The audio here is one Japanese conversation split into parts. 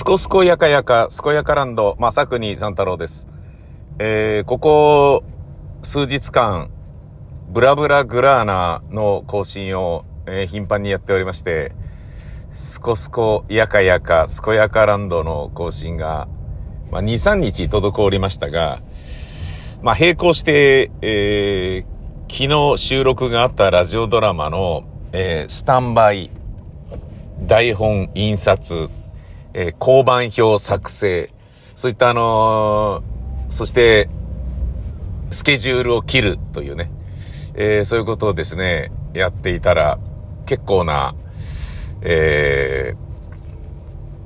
すこすこやかやか、すこやかランド、まさくに三太郎です。えー、ここ、数日間、ブラブラグラーナの更新を、えー、頻繁にやっておりまして、すこすこやかやか、すこやかランドの更新が、まあ、2、3日滞りましたが、まあ、並行して、えー、昨日収録があったラジオドラマの、えー、スタンバイ、台本印刷、えー、交番表作成、そういったあのーそして、スケジュールを切るというね、えーそういうことをですね、やっていたら、結構な、えー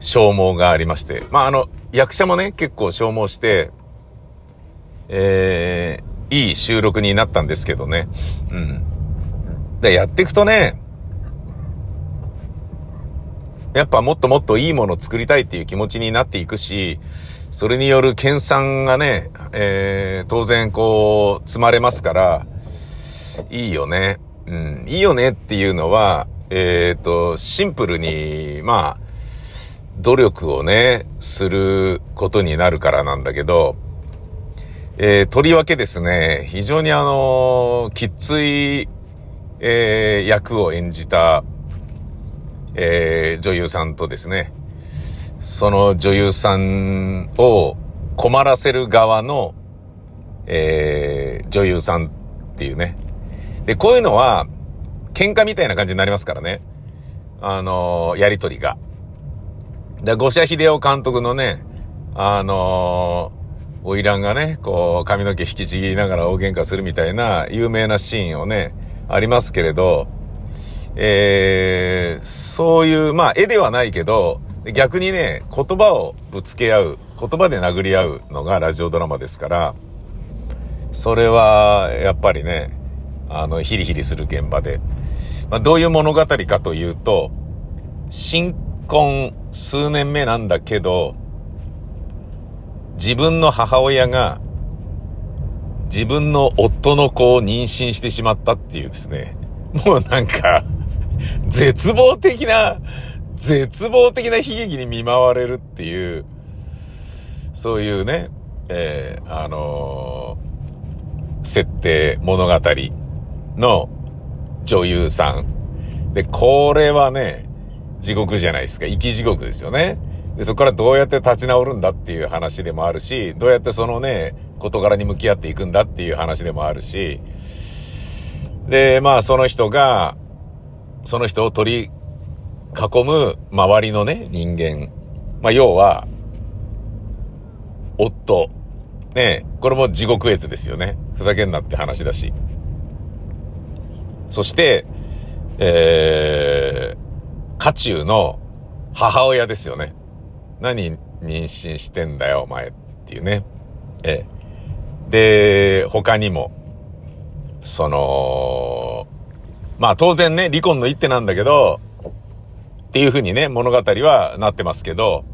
消耗がありまして、まあ、あの、役者もね、結構消耗して、えーいい収録になったんですけどね。うん。で、やっていくとね、やっぱもっともっといいものを作りたいっていう気持ちになっていくし、それによる研鑽がね、えー、当然こう、積まれますから、いいよね。うん、いいよねっていうのは、えっ、と、シンプルに、まあ、努力をね、することになるからなんだけど、えーとりわけですね、非常にあのきつい、えー役を演じた、えー女優さんとですね、その女優さんを困らせる側の、えー女優さんっていうね。で、こういうのは、喧嘩みたいな感じになりますからね。あのやりとりが。で、五社秀夫監督のね、あのー、花魁がね、こう、髪の毛引きちぎりながら大喧嘩するみたいな有名なシーンをね、ありますけれど、えー、そういう、まあ、絵ではないけど、逆にね、言葉をぶつけ合う、言葉で殴り合うのがラジオドラマですから、それは、やっぱりね、あの、ヒリヒリする現場で。まあ、どういう物語かというと、新婚数年目なんだけど、自分の母親が、自分の夫の子を妊娠してしまったっていうですね、もうなんか、絶望的な、絶望的な悲劇に見舞われるっていう、そういうね、えーあのー設定、物語の女優さん。で、これはね、地獄じゃないですか。生き地獄ですよね。で、そこからどうやって立ち直るんだっていう話でもあるし、どうやってそのね、事柄に向き合っていくんだっていう話でもあるし、で、まあその人が、その人を取り囲む周りのね、人間。まあ要は、夫。ねこれも地獄絵図ですよね。ふざけんなって話だし。そして、えー、家中の母親ですよね。何妊娠してんだよ、お前っていうね。ええ。で、他にも、その、まあ当然ね、離婚の一手なんだけど、っていう風にね、物語はなってますけど、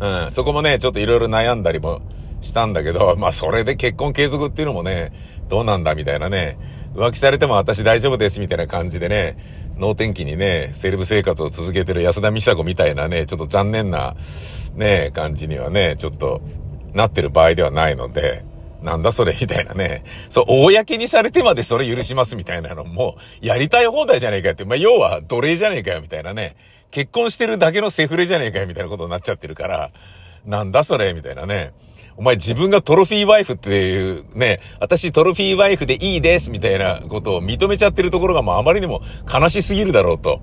うん、そこもね、ちょっといろいろ悩んだりもしたんだけど、まあそれで結婚継続っていうのもね、どうなんだみたいなね、浮気されても私大丈夫ですみたいな感じでね、脳天気にね、セレブ生活を続けてる安田美沙子みたいなね、ちょっと残念な、ね、感じにはね、ちょっとなってる場合ではないので、なんだそれみたいなね。そう、公にされてまでそれ許しますみたいなのも、やりたい放題じゃねえかって。まあ、要は奴隷じゃねえかよみたいなね。結婚してるだけのセフレじゃねえかよみたいなことになっちゃってるから、なんだそれみたいなね。お前自分がトロフィーワイフっていうね、私トロフィーワイフでいいですみたいなことを認めちゃってるところがもうあまりにも悲しすぎるだろうと。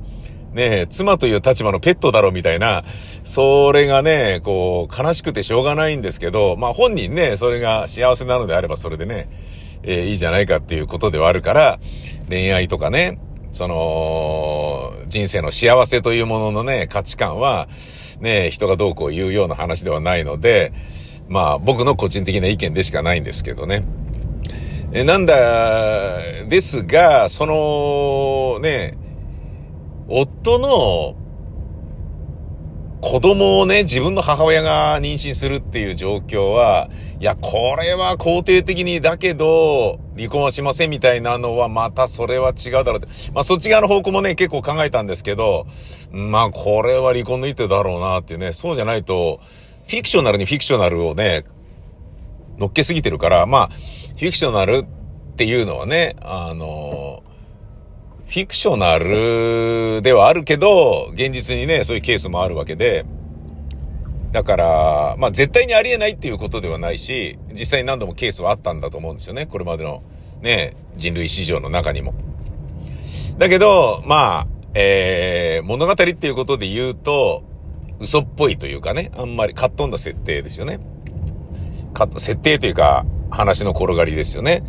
ねえ、妻という立場のペットだろうみたいな、それがね、こう、悲しくてしょうがないんですけど、まあ本人ね、それが幸せなのであればそれでね、えーいいじゃないかっていうことではあるから、恋愛とかね、その、人生の幸せというもののね、価値観は、ね、人がどうこう言うような話ではないので、まあ僕の個人的な意見でしかないんですけどね。えなんだ、ですが、その、ね、夫の子供をね、自分の母親が妊娠するっていう状況は、いや、これは肯定的に、だけど、離婚はしませんみたいなのは、またそれは違うだろうって。まあ、そっち側の方向もね、結構考えたんですけど、まあ、これは離婚の一手だろうなっていうね、そうじゃないと、フィクショナルにフィクショナルをね、乗っけすぎてるから、まあ、フィクショナルっていうのはね、あの、フィクショナルではあるけど、現実にね、そういうケースもあるわけで、だから、まあ絶対にありえないっていうことではないし、実際に何度もケースはあったんだと思うんですよね。これまでのね、人類史上の中にも。だけど、まあ、えー、物語っていうことで言うと、嘘っぽいというかね、あんまりかっ飛んだ設定ですよね。か、設定というか、話の転がりですよね。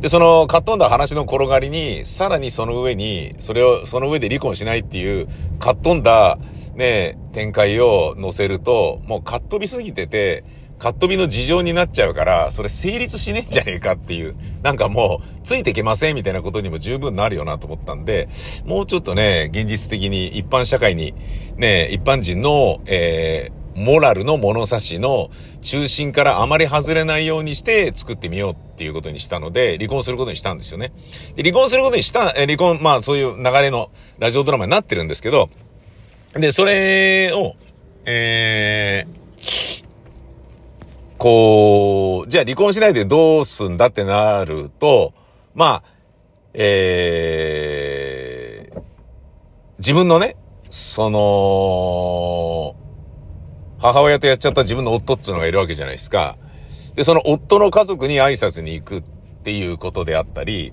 で、その、かっ飛んだ話の転がりに、さらにその上に、それを、その上で離婚しないっていう、かっ飛んだ、ね、展開を載せると、もうかっ飛びすぎてて、かっ飛びの事情になっちゃうから、それ成立しねえんじゃねえかっていう、なんかもう、ついてけませんみたいなことにも十分なるよなと思ったんで、もうちょっとね、現実的に一般社会に、ね、一般人の、えー、モラルの物差しの中心からあまり外れないようにして作ってみようっていうことにしたので、離婚することにしたんですよね。離婚することにした、離婚、まあそういう流れのラジオドラマになってるんですけど、で、それを、えー、こう、じゃあ離婚しないでどうすんだってなると、まあ、えー、自分のね、その、母親とやっちゃった自分の夫っていうのがいるわけじゃないですか。で、その夫の家族に挨拶に行くっていうことであったり、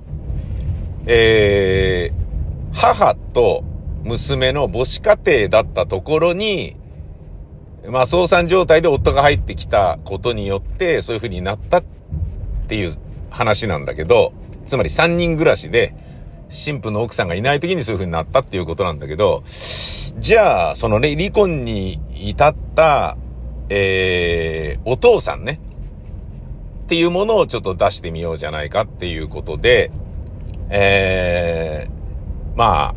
えー、母と娘の母子家庭だったところに、まあ、相産状態で夫が入ってきたことによって、そういう風になったっていう話なんだけど、つまり3人暮らしで、神父の奥さんがいない時にそういう風になったっていうことなんだけど、じゃあ、そのね、離婚に至った、えー、お父さんね、っていうものをちょっと出してみようじゃないかっていうことで、えー、ま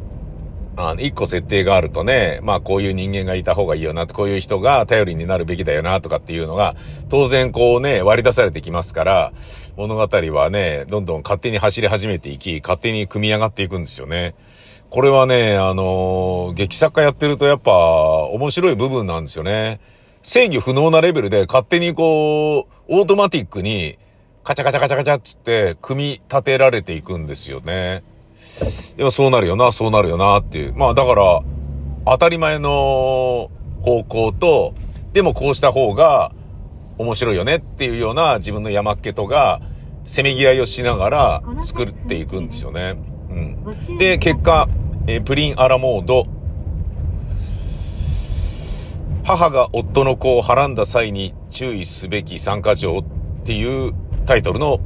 あ、あの、一個設定があるとね、まあこういう人間がいた方がいいよな、こういう人が頼りになるべきだよな、とかっていうのが、当然こうね、割り出されてきますから、物語はね、どんどん勝手に走り始めていき、勝手に組み上がっていくんですよね。これはね、あのー、劇作家やってるとやっぱ面白い部分なんですよね。制御不能なレベルで勝手にこう、オートマティックにカチャカチャカチャカチャっつって組み立てられていくんですよね。でもそうなるよな、そうなるよなっていう。まあだから、当たり前の方向と、でもこうした方が面白いよねっていうような自分の山っ気とが、せめぎ合いをしながら作っていくんですよね。うん。で、結果、えー、プリンアラモード。母が夫の子をはらんだ際に注意すべき参加条っていうタイトルの、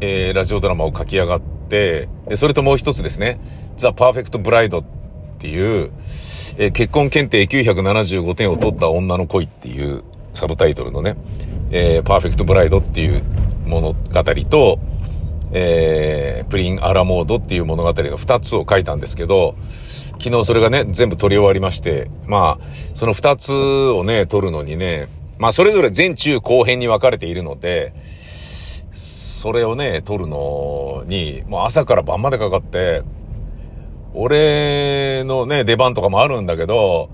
えー、ラジオドラマを書き上がって、それともう一つですね、ザ・パーフェクト・ブライドっていう、えー、結婚検定975点を取った女の恋っていうサブタイトルのね、えー、パーフェクト・ブライドっていう物語と、えー、プリン・アラモードっていう物語の2つを書いたんですけど、昨日それがね、全部撮り終わりまして、まあ、その2つをね、撮るのにね、まあ、それぞれ前中後編に分かれているので、それをね、撮るのに、もう朝から晩までかかって、俺のね、出番とかもあるんだけど、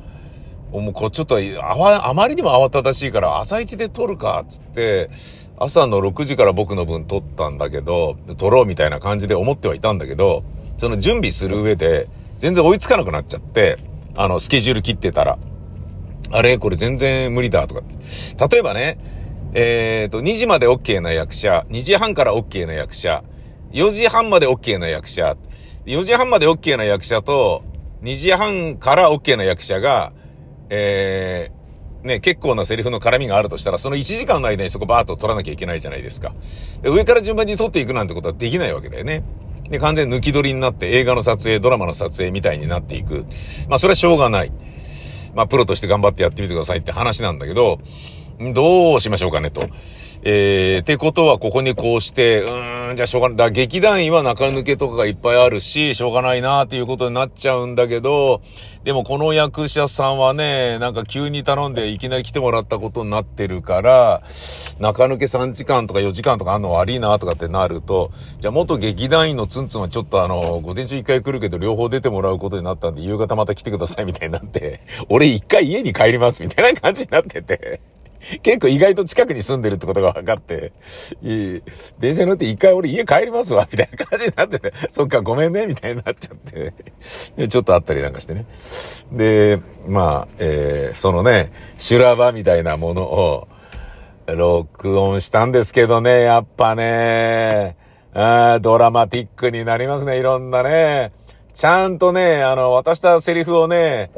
もうこちょっとあまりにも慌ただしいから朝一で撮るか、っつって、朝の6時から僕の分撮ったんだけど、撮ろうみたいな感じで思ってはいたんだけど、その準備する上で、全然追いつかなくなっちゃって、あの、スケジュール切ってたら、あれこれ全然無理だとかって。例えばね、えっ、ー、と、2時まで OK な役者、2時半から OK な役者、4時半まで OK な役者、4時半まで OK な役者と、2時半から OK な役者が、えー、ね、結構なセリフの絡みがあるとしたら、その1時間の間にそこバーッと取らなきゃいけないじゃないですか。で上から順番に取っていくなんてことはできないわけだよね。で、完全抜き取りになって映画の撮影、ドラマの撮影みたいになっていく。まあ、それはしょうがない。まあ、プロとして頑張ってやってみてくださいって話なんだけど、どうしましょうかねと。えー、ってことはここにこうして、うーん、じゃあしょうがない。だ劇団員は中抜けとかがいっぱいあるし、しょうがないなーっていうことになっちゃうんだけど、でもこの役者さんはね、なんか急に頼んでいきなり来てもらったことになってるから、中抜け3時間とか4時間とかあんの悪いなとかってなると、じゃあ元劇団員のツンツンはちょっとあの、午前中一回来るけど両方出てもらうことになったんで、夕方また来てくださいみたいになって、俺一回家に帰りますみたいな感じになってて。結構意外と近くに住んでるってことが分かって、いい、電車乗って一回俺家帰りますわ、みたいな感じになってて、そっかごめんね、みたいになっちゃって、ちょっとあったりなんかしてね。で、まあ、えー、そのね、修羅場みたいなものを、録音したんですけどね、やっぱね、あドラマティックになりますね、いろんなね。ちゃんとね、あの、渡したセリフをね、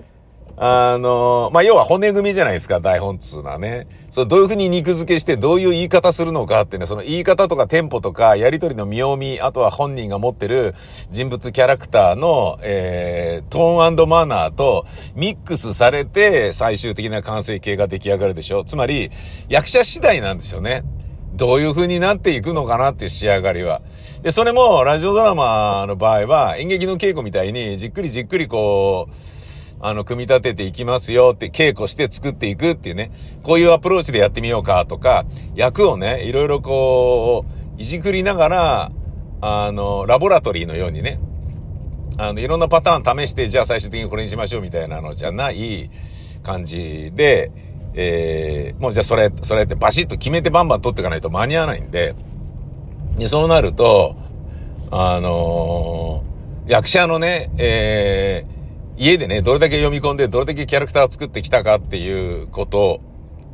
あの、まあ、要は骨組みじゃないですか、台本っつうのはね。そう、どういう風に肉付けして、どういう言い方するのかってね、その言い方とかテンポとか、やりとりの見読み、あとは本人が持ってる人物キャラクターの、えー、トーンマナーとミックスされて、最終的な完成形が出来上がるでしょ。つまり、役者次第なんですよね。どういう風になっていくのかなっていう仕上がりは。で、それも、ラジオドラマの場合は、演劇の稽古みたいに、じっくりじっくりこう、あの、組み立てていきますよって稽古して作っていくっていうね、こういうアプローチでやってみようかとか、役をね、いろいろこう、いじくりながら、あの、ラボラトリーのようにね、あの、いろんなパターン試して、じゃあ最終的にこれにしましょうみたいなのじゃない感じで、えー、もうじゃあそれ、それってバシッと決めてバンバン取っていかないと間に合わないんで、で、そうなると、あのー、役者のね、えー、家でね、どれだけ読み込んで、どれだけキャラクターを作ってきたかっていうこと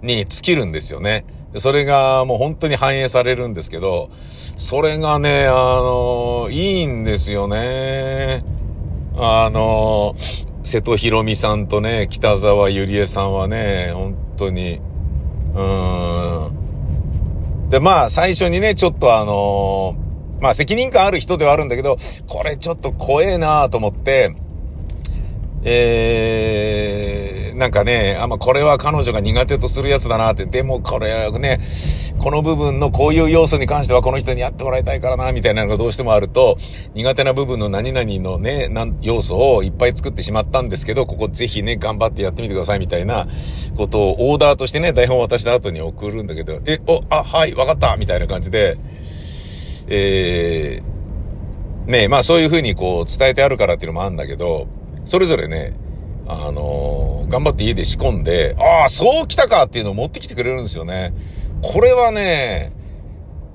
に尽きるんですよね。それがもう本当に反映されるんですけど、それがね、あの、いいんですよね。あの、瀬戸博美さんとね、北沢ゆりえさんはね、本当に、うーん。で、まあ、最初にね、ちょっとあの、まあ、責任感ある人ではあるんだけど、これちょっと怖えなと思って、えー、なんかね、あ、ま、これは彼女が苦手とするやつだなって、でもこれね、この部分のこういう要素に関してはこの人にやってもらいたいからな、みたいなのがどうしてもあると、苦手な部分の何々のね、要素をいっぱい作ってしまったんですけど、ここぜひね、頑張ってやってみてください、みたいなことをオーダーとしてね、台本を渡した後に送るんだけど、え、お、あ、はい、わかった、みたいな感じで、えー、ねまあそういうふうにこう伝えてあるからっていうのもあるんだけど、それぞれね、あのー、頑張って家で仕込んで、ああ、そう来たかっていうのを持ってきてくれるんですよね。これはね、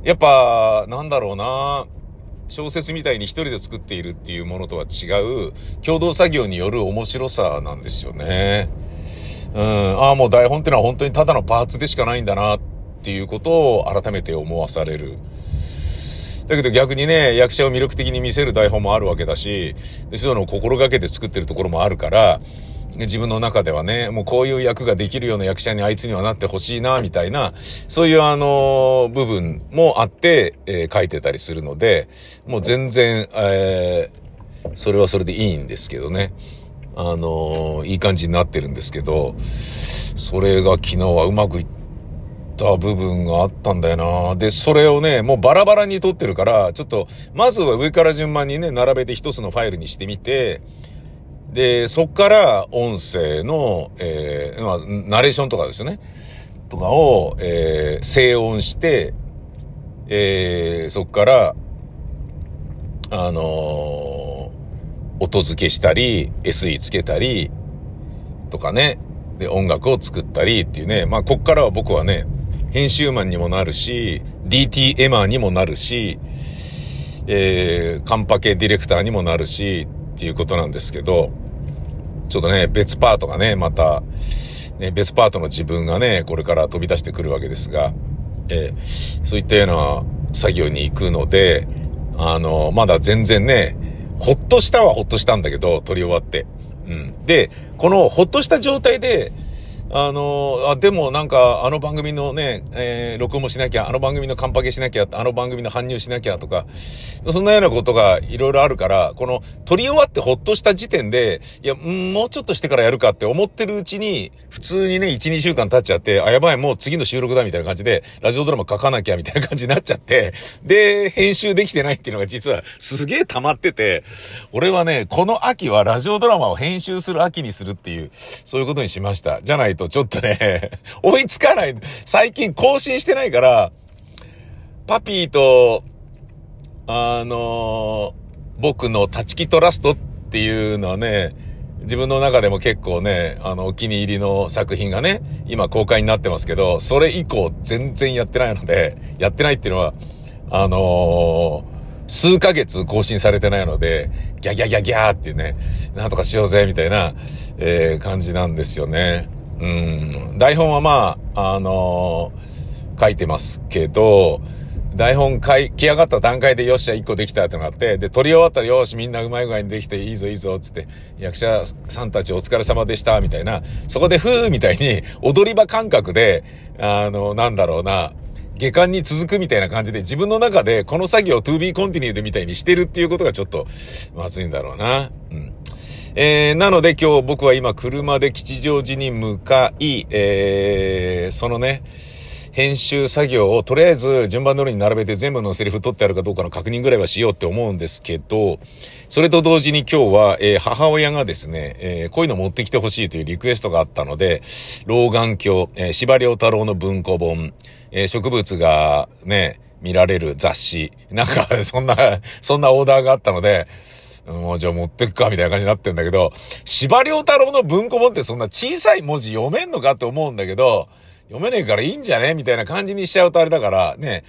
やっぱ、なんだろうな、小説みたいに一人で作っているっていうものとは違う、共同作業による面白さなんですよね。うん、ああ、もう台本ってのは本当にただのパーツでしかないんだなっていうことを改めて思わされる。だけど逆にね、役者を魅力的に見せる台本もあるわけだし、そういうのを心がけて作ってるところもあるから、自分の中ではね、もうこういう役ができるような役者にあいつにはなってほしいな、みたいな、そういうあの、部分もあって、えー、書いてたりするので、もう全然、えー、それはそれでいいんですけどね。あのー、いい感じになってるんですけど、それが昨日はうまくいってた部分があったんだよな。で、それをね、もうバラバラに撮ってるから、ちょっと、まずは上から順番にね、並べて一つのファイルにしてみて、で、そっから音声の、えー、まあ、ナレーションとかですよね。とかを、えー、静音して、えー、そっから、あのー、音付けしたり、SE つけたり、とかね。で、音楽を作ったりっていうね。まあ、こっからは僕はね、編集マンにもなるし、DT エマーにもなるし、えー、カンパケディレクターにもなるし、っていうことなんですけど、ちょっとね、別パートがね、また、ね、別パートの自分がね、これから飛び出してくるわけですが、えー、そういったような作業に行くので、あの、まだ全然ね、ほっとしたはほっとしたんだけど、撮り終わって。うん。で、このほっとした状態で、あの、あ、でもなんか、あの番組のね、えー、録音もしなきゃ、あの番組のカンパケしなきゃ、あの番組の搬入しなきゃとか、そんなようなことがいろいろあるから、この、撮り終わってほっとした時点で、いや、もうちょっとしてからやるかって思ってるうちに、普通にね、1、2週間経っちゃって、あ、やばい、もう次の収録だみたいな感じで、ラジオドラマ書かなきゃみたいな感じになっちゃって、で、編集できてないっていうのが実はすげえ溜まってて、俺はね、この秋はラジオドラマを編集する秋にするっていう、そういうことにしました。じゃないととちょっとね、追いつかない。最近更新してないから、パピーと、あの、僕の立ち木トラストっていうのはね、自分の中でも結構ね、あの、お気に入りの作品がね、今公開になってますけど、それ以降全然やってないので、やってないっていうのは、あのー数ヶ月更新されてないので、ギャギャギャギャーっていうね、なんとかしようぜ、みたいな、えー、感じなんですよね。うん、台本はまあ、あのー、書いてますけど、台本書き上がった段階でよっしゃ、一個できたってのがあって、で、撮り終わったらよし、みんなうまい具合にできていいぞいいぞ、つって、役者さんたちお疲れ様でした、みたいな、そこでふーみたいに、踊り場感覚で、あの、なんだろうな、下巻に続くみたいな感じで自分の中でこの作業を to be continued みたいにしてるっていうことがちょっとまずいんだろうな。うん。えー、なので今日僕は今車で吉祥寺に向かい、えー、そのね、編集作業をとりあえず順番通りに並べて全部のセリフ取ってあるかどうかの確認ぐらいはしようって思うんですけど、それと同時に今日は、えー、母親がですね、えー、こういうの持ってきてほしいというリクエストがあったので、老眼鏡、えー、司馬太郎の文庫本、えー、植物がね、見られる雑誌、なんか、そんな、そんなオーダーがあったので、もうじゃあ持ってくか、みたいな感じになってんだけど、司馬遼太郎の文庫本ってそんな小さい文字読めんのか？って思うんだけど、読めねえからいいんじゃね？みたいな感じにしちゃうとあれだから、ね、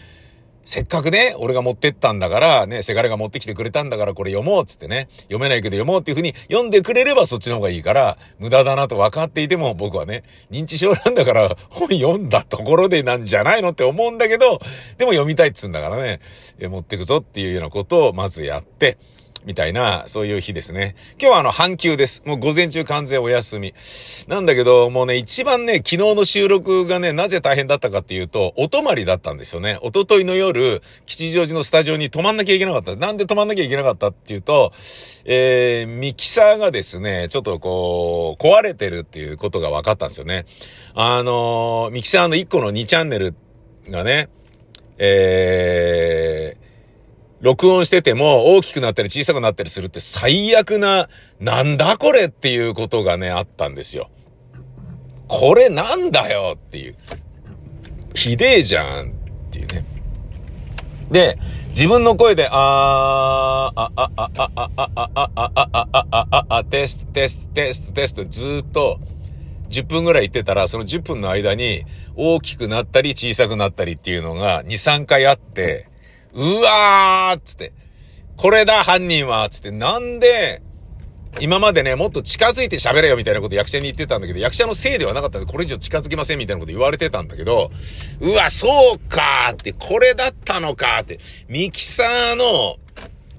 せっかくね、俺が持ってったんだから、ね、せがれが持ってきてくれたんだからこれ読もうっつってね、読めないけど読もうっていう風に読んでくれればそっちの方がいいから、無駄だなと分かっていても僕はね、認知症なんだから本読んだところでなんじゃないのって思うんだけど、でも読みたいっつうんだからね、持ってくぞっていうようなことをまずやって、みたいな、そういう日ですね。今日はあの、半休です。もう午前中完全お休み。なんだけど、もうね、一番ね、昨日の収録がね、なぜ大変だったかっていうと、お泊まりだったんですよね。おとといの夜、吉祥寺のスタジオに泊まんなきゃいけなかった。なんで泊まんなきゃいけなかったっていうと、えー、ミキサーがですね、ちょっとこう、壊れてるっていうことが分かったんですよね。あのー、ミキサーの1個の2チャンネルがね、えー、録音してても大きくなったり小さくなったりするって最悪な、なんだこれっていうことがね、あったんですよ。これなんだよっていう。ひでえじゃんっていうね。で、自分の声で、あー、あ、あ、あ、あ、あ、あ、あ、あ、あ、あ、あ、あ、あ、あ、テスト、テスト、テスト、テスト、ずっと、10分ぐらい言ってたら、その10分の間に大きくなったり小さくなったりっていうのが2、3回あって、うわーっつって、これだ犯人はつって、なんで、今までね、もっと近づいて喋れよみたいなこと役者に言ってたんだけど、役者のせいではなかったんで、これ以上近づきませんみたいなこと言われてたんだけど、うわ、そうかーって、これだったのかーって、ミキサーの、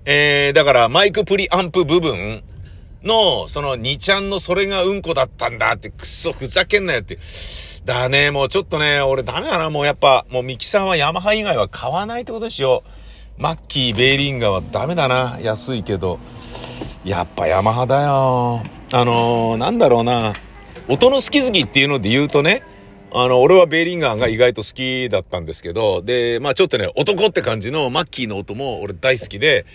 えー、だからマイクプリアンプ部分の、その2ちゃんのそれがうんこだったんだって、くそふざけんなよって、だね、もうちょっとね、俺ダメだな、もうやっぱ、もうミキサーはヤマハ以外は買わないってことでしよう。マッキー、ベーリンガーはダメだな、安いけど。やっぱヤマハだよ。あのー、なんだろうな、音の好き好きっていうので言うとね、あの、俺はベーリンガーが意外と好きだったんですけど、で、まあちょっとね、男って感じのマッキーの音も俺大好きで、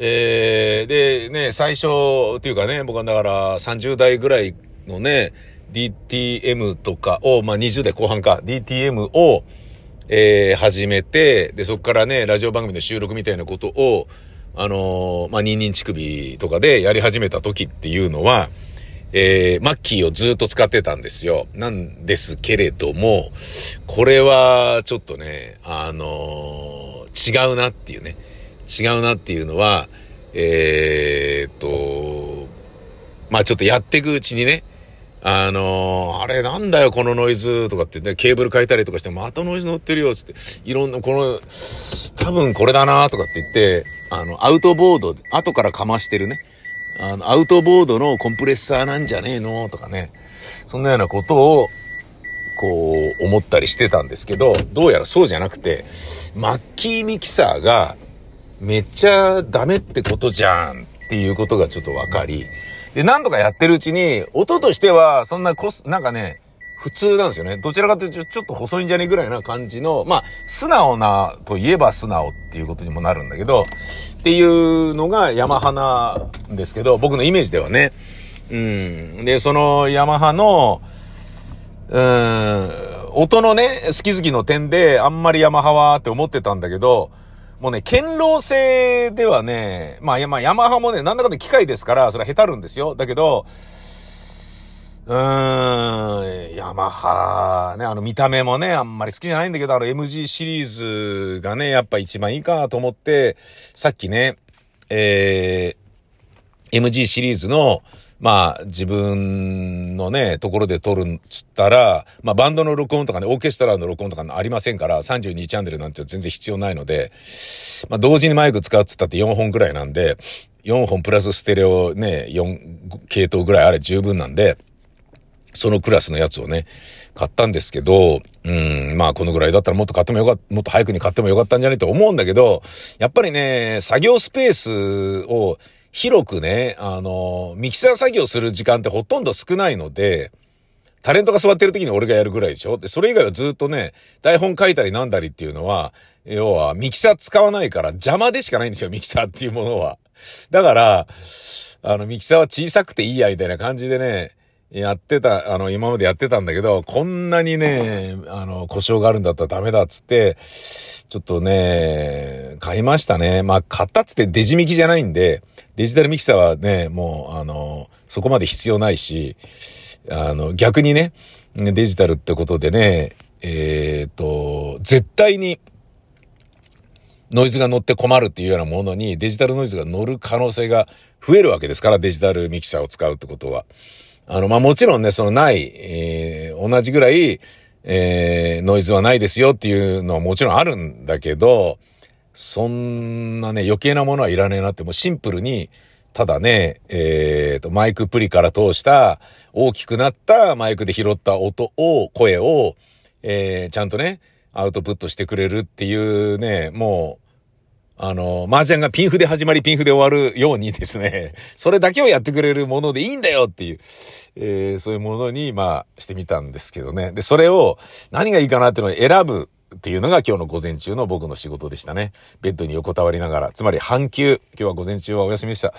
えー、で、ね、最初っていうかね、僕はだから30代ぐらいのね、DTM とかを、まあ、20代後半か、DTM を、えー、始めて、で、そこからね、ラジオ番組の収録みたいなことを、あのー、まあ、ニンニン乳首とかでやり始めた時っていうのは、えー、マッキーをずっと使ってたんですよ。なんですけれども、これはちょっとね、あのー、違うなっていうね、違うなっていうのは、えー、っと、まあちょっとやっていくうちにね、あのー、あれなんだよこのノイズとかってね、ケーブル変えたりとかして、またノイズ乗ってるよつって、いろんな、この、多分これだなとかって言って、あの、アウトボード、後からかましてるね、あの、アウトボードのコンプレッサーなんじゃねえのとかね、そんなようなことを、こう、思ったりしてたんですけど、どうやらそうじゃなくて、マッキーミキサーがめっちゃダメってことじゃんっていうことがちょっとわかり、で、何度かやってるうちに、音としてはそんなコス、なんかね、普通なんですよね。どちらかというとちょっと細いんじゃねえぐらいな感じの、まあ、素直なといえば素直っていうことにもなるんだけど、っていうのがヤマハなんですけど、僕のイメージではね。うん。で、そのヤマハの、うん、音のね、好き好きの点で、あんまりヤマハはって思ってたんだけど、もうね、堅牢性ではね、まあ、まあ、ヤマハもね、なんだかんだ機械ですから、それは下手るんですよ。だけど、うーん、ヤマハ、ね、あの見た目もね、あんまり好きじゃないんだけど、あの MG シリーズがね、やっぱ一番いいかと思って、さっきね、えー、MG シリーズの、まあ、自分のね、ところで撮るんつったら、まあ、バンドの録音とかね、オーケストラの録音とかありませんから、32チャンネルなんて全然必要ないので、まあ、同時にマイク使うっつったって4本くらいなんで、4本プラスステレオね、4系統ぐらいあれ十分なんで、そのクラスのやつをね、買ったんですけど、うん、まあこのぐらいだったらもっと買ってもよかった、もっと早くに買ってもよかったんじゃないと思うんだけど、やっぱりね、作業スペースを広くね、あの、ミキサー作業する時間ってほとんど少ないので、タレントが座ってる時に俺がやるぐらいでしょ？で、それ以外はずっとね、台本書いたりなんだりっていうのは、要はミキサー使わないから邪魔でしかないんですよ、ミキサーっていうものは。だから、あの、ミキサーは小さくていいや、みたいな感じでね、やってた、あの、今までやってたんだけど、こんなにね、あの、故障があるんだったらダメだっつって、ちょっとね、買いましたね。まあ、買ったっつってデジミキじゃないんで、デジタルミキサーはね、もう、あの、そこまで必要ないし、あの、逆にね、デジタルってことでね、えっ、ー、と、絶対に、ノイズが乗って困るっていうようなものにデジタルノイズが乗る可能性が増えるわけですから、デジタルミキサーを使うってことは。あの、まあ、もちろんね、そのない、えー、同じぐらい、えー、ノイズはないですよっていうのはもちろんあるんだけど、そんなね、余計なものはいらねえなって、もうシンプルに、ただね、えー、と、マイクプリから通した、大きくなったマイクで拾った音を、声を、えー、ちゃんとね、アウトプットしてくれるっていうね、もう、あの、麻雀がピンフで始まりピンフで終わるようにですね、それだけをやってくれるものでいいんだよっていう、えー、そういうものに、まあ、してみたんですけどね。で、それを何がいいかなっていうのを選ぶっていうのが今日の午前中の僕の仕事でしたね。ベッドに横たわりながら、つまり半休。今日は午前中はお休みでした。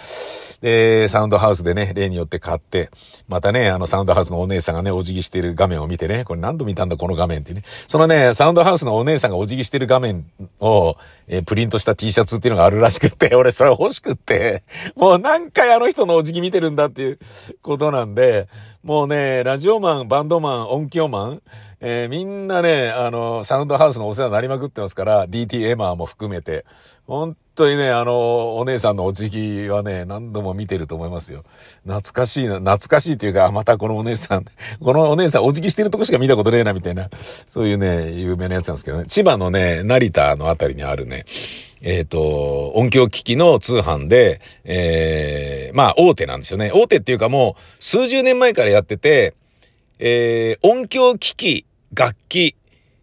で、サウンドハウスでね、例によって買って、またね、あのサウンドハウスのお姉さんがね、お辞儀してる画面を見てね、これ何度見たんだこの画面ってね。そのね、サウンドハウスのお姉さんがお辞儀してる画面を、えー、プリントした T シャツっていうのがあるらしくって、俺それ欲しくって、もう何回あの人のお辞儀見てるんだっていうことなんで、もうね、ラジオマン、バンドマン、音響マン、えー、みんなね、あの、サウンドハウスのお世話になりまくってますから、DT エマーも含めて、本当にね、あの、お姉さんのお辞儀はね、何度も見てると思いますよ。懐かしいな、懐かしいというか、またこのお姉さん、このお姉さんお辞儀してるとこしか見たことねえな、みたいな、そういうね、有名なやつなんですけどね。千葉のね、成田のあたりにあるね、えっ、ー、と、音響機器の通販で、えー、まあ、大手なんですよね。大手っていうかもう、数十年前からやってて、えー、音響機器、楽器、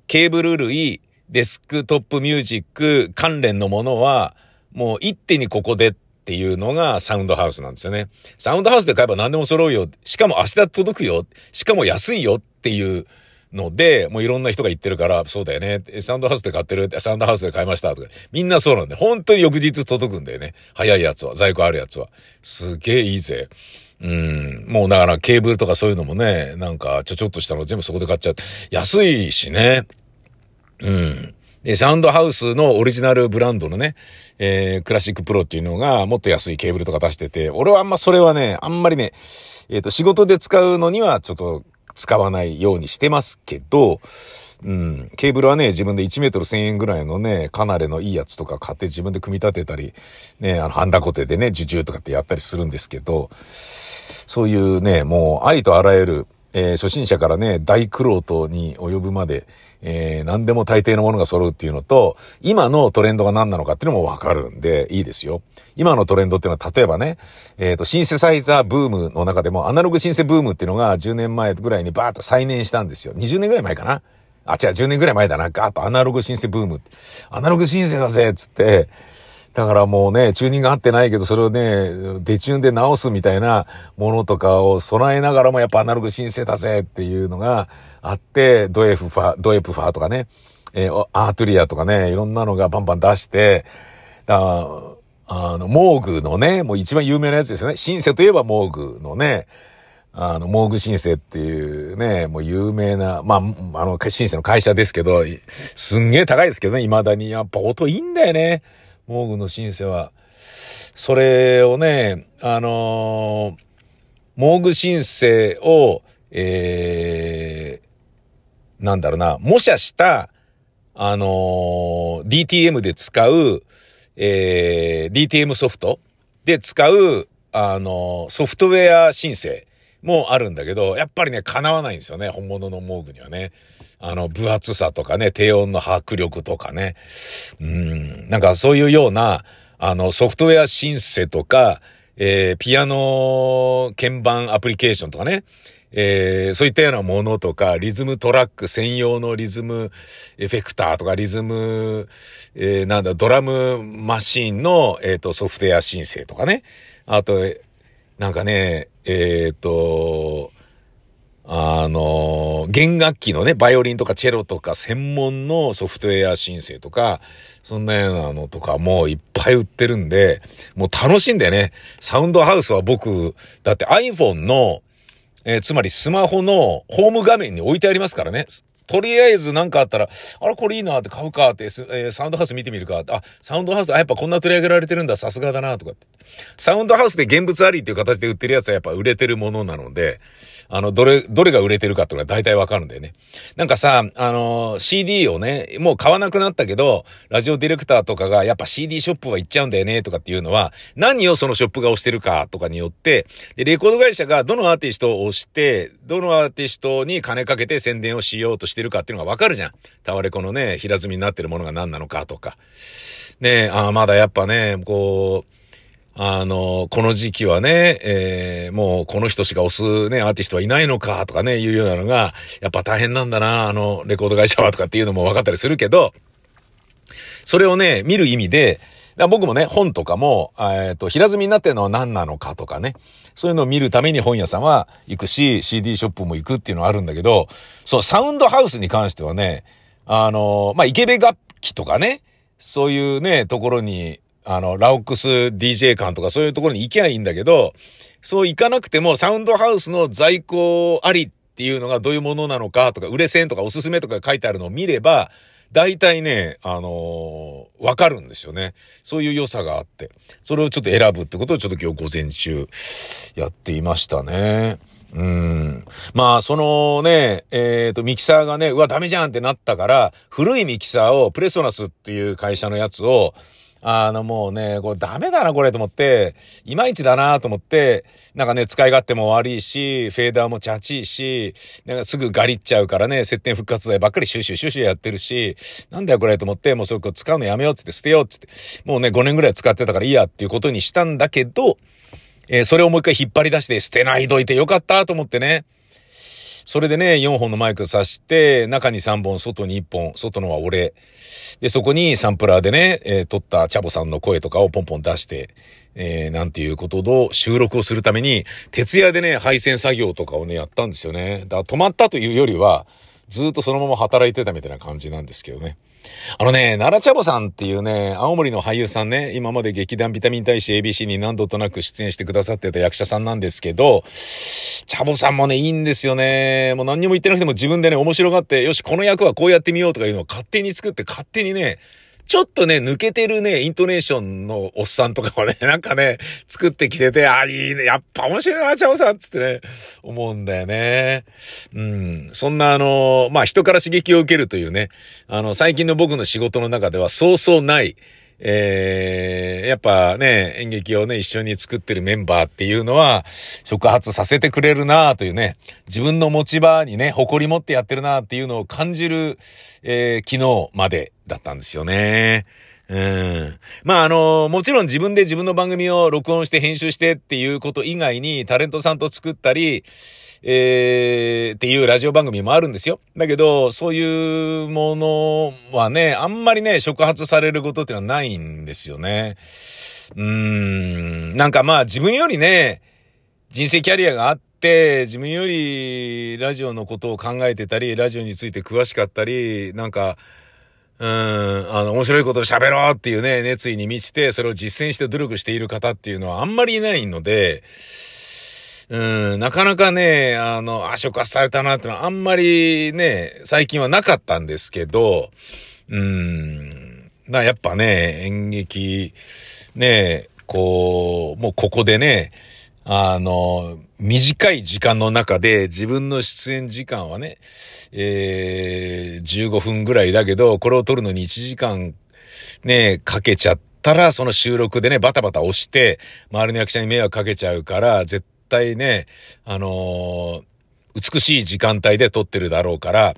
ケーブル類、デスクトップミュージック関連のものは、もう一手にここでっていうのがサウンドハウスなんですよね。サウンドハウスで買えば何でも揃うよ。しかも明日届くよ。しかも安いよっていうので、もういろんな人が言ってるから、そうだよね。サウンドハウスで買ってる、サウンドハウスで買いましたとか。みんなそうなんで、本当に翌日届くんだよね。早いやつは、在庫あるやつは。すげえいいぜ。うん。もうだからケーブルとかそういうのもね、なんかちょちょっとしたの全部そこで買っちゃって。安いしね。うん。で、サウンドハウスのオリジナルブランドのね、えー、クラシックプロっていうのがもっと安いケーブルとか出してて、俺はあんまそれはね、あんまりね、えっ、ー、と、仕事で使うのにはちょっと使わないようにしてますけど、うん。ケーブルはね、自分で1メートル1000円ぐらいのね、カナレのいいやつとか買って自分で組み立てたり、ね、あの、ハンダコテでね、受注とかってやったりするんですけど、そういうね、もうありとあらゆる、えー、初心者からね、大苦労とに及ぶまで、えー、何でも大抵のものが揃うっていうのと、今のトレンドが何なのかっていうのもわかるんで、いいですよ。今のトレンドっていうのは、例えばね、えっ、ー、と、シンセサイザーブームの中でも、アナログシンセブームっていうのが10年前ぐらいにバーッと再燃したんですよ。20年ぐらい前かな。あ、違う、10年ぐらい前だな。ガーッとアナログシンセブーム。アナログシンセだぜっつって、だからもうね、チューニング合ってないけど、それをね、デチューンで直すみたいなものとかを備えながらもやっぱアナログ申請だぜっていうのがあって、ドエフファ、ドエプファとかね、えー、アートリアとかね、いろんなのがバンバン出して、だあの、モーグのね、もう一番有名なやつですよね。シンセといえばモーグのね、あの、モーグシンセっていうね、もう有名な、まあ、あの、シンセの会社ですけど、すんげえ高いですけどね、未だに。やっぱ音いいんだよね。モーグのシンセは。それをね、あのー、モーグシンセを、えー、なんだろうな、模写した、あのー、DTM で使う、えー、DTM ソフトで使う、あのー、ソフトウェア申請もあるんだけど、やっぱりね、叶わないんですよね、本物のモーグにはね。あの、分厚さとかね、低音の迫力とかね。うん、なんかそういうような、あの、ソフトウェアシンセとか、えー、ピアノ鍵盤アプリケーションとかね。えー、そういったようなものとか、リズムトラック専用のリズムエフェクターとか、リズム、えー、なんだ、ドラムマシンの、えっ、ー、と、ソフトウェア申請とかね。あと、なんかね、えっ、ー、と、あの、弦楽器のね、バイオリンとかチェロとか専門のソフトウェア申請とか、そんなようなのとかもういっぱい売ってるんで、もう楽しんでね。サウンドハウスは僕、だって iPhone の、えー、つまりスマホのホーム画面に置いてありますからね。とりあえず何かあったら、あれこれいいなって買うかって、えー、サウンドハウス見てみるかあ、サウンドハウス、あ、やっぱこんな取り上げられてるんだ、さすがだなとかって。サウンドハウスで現物ありっていう形で売ってるやつはやっぱ売れてるものなので、あの、どれ、どれが売れてるかっていうのは大体わかるんだよね。なんかさ、あの、CD をね、もう買わなくなったけど、ラジオディレクターとかがやっぱ CD ショップは行っちゃうんだよねとかっていうのは、何をそのショップが押してるかとかによって、で、レコード会社がどのアーティストを押して、どのアーティストに金かけて宣伝をしようとしてるかっていうのがわかるじゃん。タワレコのね、平積みになってるものが何なのかとか。ねああ、まだやっぱね、こう、あの、この時期はね、えー、もうこの人しか押すね、アーティストはいないのかとかね、いうようなのが、やっぱ大変なんだな、あの、レコード会社はとかっていうのも分かったりするけど、それをね、見る意味で、僕もね、本とかも、えっ、と、平積みになってるのは何なのかとかね、そういうのを見るために本屋さんは行くし、CD ショップも行くっていうのはあるんだけど、そう、サウンドハウスに関してはね、あの、まあ、イケベ楽器とかね、そういうね、ところにあの、ラオックス DJ 館とかそういうところに行けばいいんだけど、そう行かなくてもサウンドハウスの在庫ありっていうのがどういうものなのかとか、売れ線とかおすすめとか書いてあるのを見れば、大体ね、あのー、わかるんですよね。そういう良さがあって。それをちょっと選ぶってことをちょっと今日午前中やっていましたね。うん。まあ、そのね、えっ、ー、と、ミキサーがね、うわ、ダメじゃんってなったから、古いミキサーを、プレソナスっていう会社のやつを、あのもうね、これダメだなこれと思って、いまいちだなと思って、なんかね、使い勝手も悪いし、フェーダーもチャチいし、なんかすぐガリっちゃうからね、接点復活剤ばっかりシュシュシュシュやってるし、なんだよこれと思って、もうそれ使うのやめようっつって捨てようっつって、もうね、5年ぐらい使ってたからいいやっていうことにしたんだけど、えー、それをもう一回引っ張り出して捨てないどいてよかったと思ってね。それでね、4本のマイク挿して、中に3本、外に1本、外のは俺。で、そこにサンプラーでね、えー、撮ったチャボさんの声とかをポンポン出して、えー、なんていうことを収録をするために、徹夜でね、配線作業とかをね、やったんですよね。だから止まったというよりは、ずっとそのまま働いてたみたいな感じなんですけどね。あのね、奈良茶坊さんっていうね、青森の俳優さんね、今まで劇団ビタミン大使 ABC に何度となく出演してくださってた役者さんなんですけど、茶坊さんもね、いいんですよね。もう何にも言ってなくても自分でね、面白がって、よし、この役はこうやってみようとかいうのを勝手に作って勝手にね、ちょっとね、抜けてるね、イントネーションのおっさんとかをね、なんかね、作ってきてて、あ、いいね、やっぱ面白いな、チャオさんつってね、思うんだよね。うん。そんなあの、まあ、人から刺激を受けるというね、あの、最近の僕の仕事の中ではそうそうない、えー、やっぱね、演劇をね、一緒に作ってるメンバーっていうのは、触発させてくれるなというね、自分の持ち場にね、誇り持ってやってるなっていうのを感じる、えー、昨日までだったんですよね。うん。まあ、あの、もちろん自分で自分の番組を録音して編集してっていうこと以外に、タレントさんと作ったり、えー、っていうラジオ番組もあるんですよ。だけど、そういうものはね、あんまりね、触発されることっていうのはないんですよね。うーん。なんかまあ自分よりね、人生キャリアがあって、自分よりラジオのことを考えてたり、ラジオについて詳しかったり、なんか、うん、あの、面白いことを喋ろうっていうね、熱意に満ちて、それを実践して努力している方っていうのはあんまりいないので、うん、なかなかね、あの、あ、触発されたなってのはあんまりね、最近はなかったんですけど、うん、な、やっぱね、演劇、ね、こう、もうここでね、あの、短い時間の中で自分の出演時間はね、えー、15分ぐらいだけど、これを撮るのに1時間ね、かけちゃったら、その収録でね、バタバタ押して、周りの役者に迷惑かけちゃうから、絶対ね、あのー、美しい時間帯で撮ってるだろうから、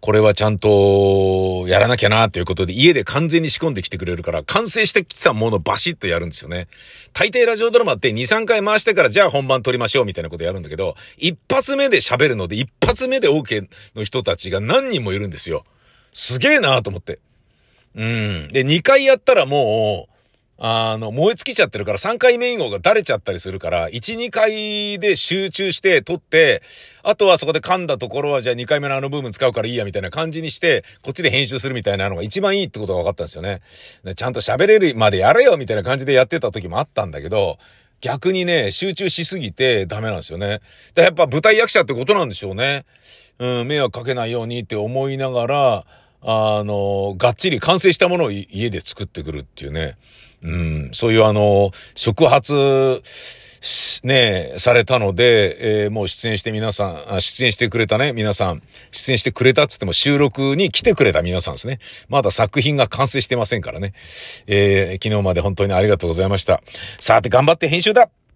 これはちゃんとやらなきゃなということで家で完全に仕込んできてくれるから完成してきたものバシッとやるんですよね。大抵ラジオドラマって2、3回回してからじゃあ本番撮りましょうみたいなことやるんだけど、一発目で喋るので一発目で OK の人たちが何人もいるんですよ。すげえなと思って。うん。で、2回やったらもう、あの、燃え尽きちゃってるから3回目以降がだれちゃったりするから、1、2回で集中して撮って、あとはそこで噛んだところはじゃあ2回目のあの部分使うからいいやみたいな感じにして、こっちで編集するみたいなのが一番いいってことが分かったんですよね。ちゃんと喋れるまでやれよみたいな感じでやってた時もあったんだけど、逆にね、集中しすぎてダメなんですよね。でやっぱ舞台役者ってことなんでしょうね。うん、迷惑かけないようにって思いながら、あの、がっちり完成したものを家で作ってくるっていうね。うん、そういうあの、触発、ねえ、されたので、えー、もう出演して皆さん、出演してくれたね、皆さん、出演してくれたっつっても収録に来てくれた皆さんですね。まだ作品が完成してませんからね。えー、昨日まで本当にありがとうございました。さて頑張って編集だ